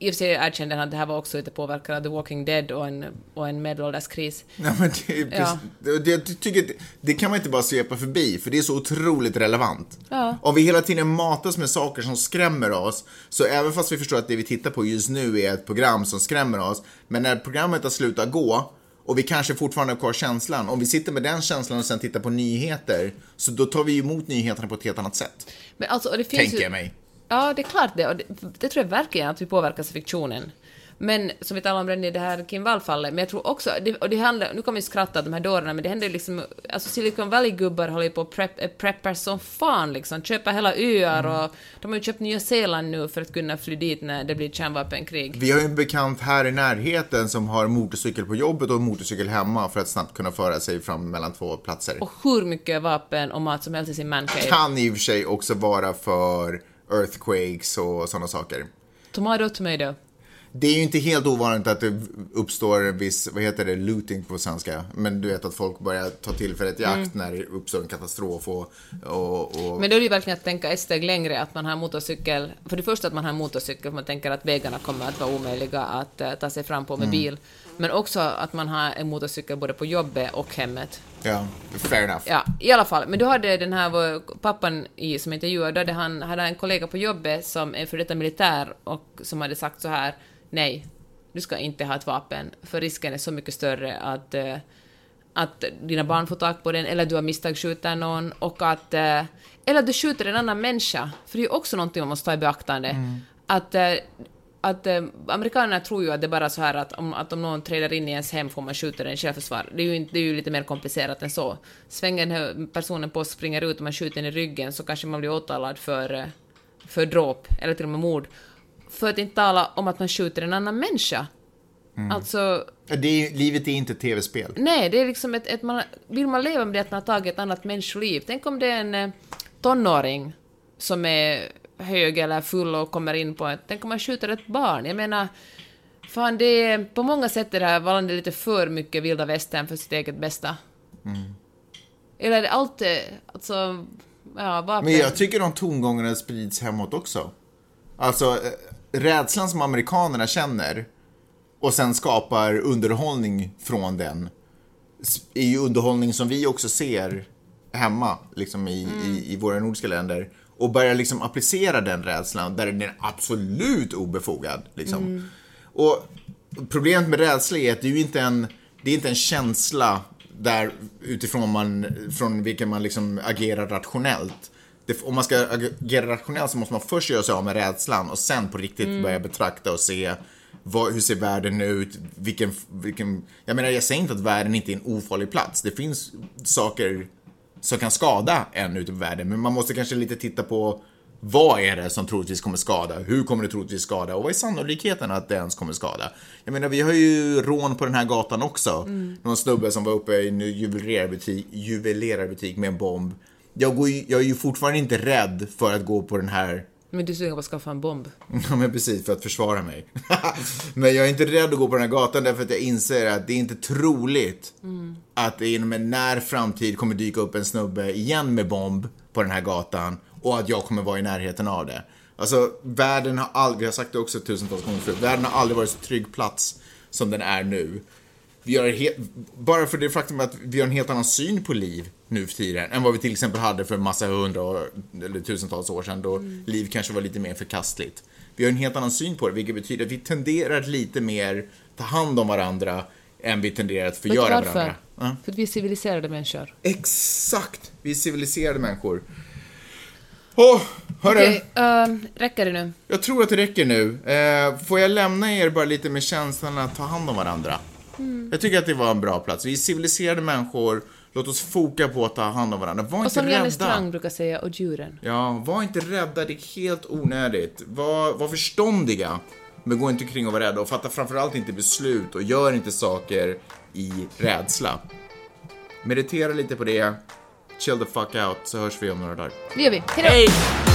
I och för sig erkände han att det här var också lite påverkat av The Walking Dead och en, och en medelålderskris. Ja, men det, Ja. det, jag tycker, det kan man inte bara svepa förbi, för det är så otroligt relevant. Ja. Om vi hela tiden matas med saker som skrämmer oss, så även fast vi förstår att det vi tittar på just nu är ett program som skrämmer oss, men när programmet har slutat gå, och vi kanske fortfarande har kvar känslan, om vi sitter med den känslan och sen tittar på nyheter, så då tar vi emot nyheterna på ett helt annat sätt. Men alltså, det finns Tänker jag mig. Ja, det är klart det. Och det, det tror jag verkligen att vi påverkas av fiktionen. Men som vi talade om redan i det här Kim Wall-fallet, men jag tror också, det, och det handlar, nu kommer vi skratta åt de här dårarna, men det händer ju liksom, alltså Silicon Valley-gubbar håller ju på och prep, eh, preppar som fan liksom, köper hela öar Mm. och de har ju köpt Nya Zeeland nu för att kunna fly dit när det blir kärnvapenkrig. Vi har ju en bekant här i närheten som har motorcykel på jobbet och motorcykel hemma för att snabbt kunna föra sig fram mellan två platser. Och hur mycket vapen och mat som helst i sin mancave. kan i och för sig också vara för earthquakes och sådana saker. Tomato, tomato. Det är ju inte helt ovanligt att det uppstår en viss, vad heter det, looting på svenska. Men du vet att folk börjar ta tillfället i akt när det uppstår en katastrof och... och, och Men då är det ju verkligen att tänka ett steg längre, att man har motorcykel. För det första att man har motorcykel, för man tänker att vägarna kommer att vara omöjliga att eh, ta sig fram på med Mm. bil. Men också att man har en motorcykel både på jobbet och hemmet. Ja, fair enough. Ja, i alla fall. Men då hade den här vår pappan i, som intervjuade, då hade han hade en kollega på jobbet som är för detta militär och som hade sagt så här, nej, du ska inte ha ett vapen, för risken är så mycket större att, eh, att dina barn får tag på den, eller du har misstag skjuter någon, och att... eh, Eller att du skjuter en annan människa, för det är ju också någonting man måste ta i beaktande. Att, eh, att eh, amerikanerna tror ju att det är bara så här att om, att om någon träder in i ens hem får man skjuta den i självförsvar. Det är, ju, inte- det är ju lite mer komplicerat än så. Svänger den här personen på och springer ut och man skjuter den i ryggen så kanske man blir åtalad för, eh, för dråp, eller till och med mord. För att inte tala om att man skjuter en annan människa. Alltså, Ja, Det är, livet är inte ett tv-spel. nej, det är liksom ett, ett man, vill man leva med det att man har tagit ett annat människoliv? Tänk om det är en eh, tonåring som är hög eller full och kommer in på ett... Tänk om man skjuter ett barn? Jag menar, fan det är... På många sätt är det här landet lite för mycket vilda västern för sitt eget bästa. Eller är det alltid... Alltså... Ja, vapen... Men jag tycker de tongångarna sprids hemåt också. Alltså, eh, rädslan som amerikanerna känner och sen skapar underhållning från den är ju underhållning som vi också ser hemma, liksom i, i, i våra nordiska länder. Och börjar liksom applicera den rädslan där den är absolut obefogad. Liksom. Och problemet med rädsla är att det är ju inte en, det är inte en känsla där utifrån man, från vilken man liksom agerar rationellt. Det, om man ska agera rationellt så måste man först göra sig av med rädslan och sen på riktigt börja betrakta och se vad, hur ser världen ut, vilken, vilken... Jag menar, jag säger inte att världen inte är en ofarlig plats. Det finns saker som kan skada en ute på världen, men man måste kanske lite titta på vad är det som troligtvis kommer skada? Hur kommer det troligtvis skada? Och vad är sannolikheten att det ens kommer skada? Jag menar, vi har ju rån på den här gatan också. Någon snubbe som var uppe i en juvelerarbutik, juvelerarbutik med en bomb. Jag, går ju, jag är ju fortfarande inte rädd för att gå på den här Men du är sugen på att skaffa en bomb? Ja men precis, för att försvara mig. men jag är inte rädd att gå på den här gatan därför att jag inser att det är inte troligt att det inom en när framtid kommer dyka upp en snubbe igen med bomb på den här gatan och att jag kommer vara i närheten av det. Alltså, världen har aldrig, vi har sagt det också tusentals gånger förut, världen har aldrig varit så trygg plats som den är nu. Vi har helt, bara för det faktum att vi har en helt annan syn på liv nu för tiden än vad vi till exempel hade för massa hundra år, eller tusentals år sedan då liv kanske var lite mer förkastligt. Vi har en helt annan syn på det, vilket betyder att vi tenderar att lite mer ta hand om varandra än vi tenderar att förgöra varför? varandra. Ja. För att vi är civiliserade människor. Exakt! Vi är civiliserade människor. Åh, hörru! Okej, ehm, räcker det nu? Jag tror att det räcker nu. Eh, får jag lämna er bara lite med känslan att ta hand om varandra? Jag tycker att det var en bra plats. Vi är civiliserade människor. Låt oss foka på att ta hand om varandra. Var Och inte som rädda. Strang brukar säga, och djuren. Ja, var inte rädda. Det är helt onödigt. Var, var förståndiga. Men gå inte kring och var rädda. Och fatta framförallt inte beslut och gör inte saker i rädsla. Meditera lite på det. Chill the fuck out så hörs vi om några dagar. Det gör vi. Hejdå! Hej!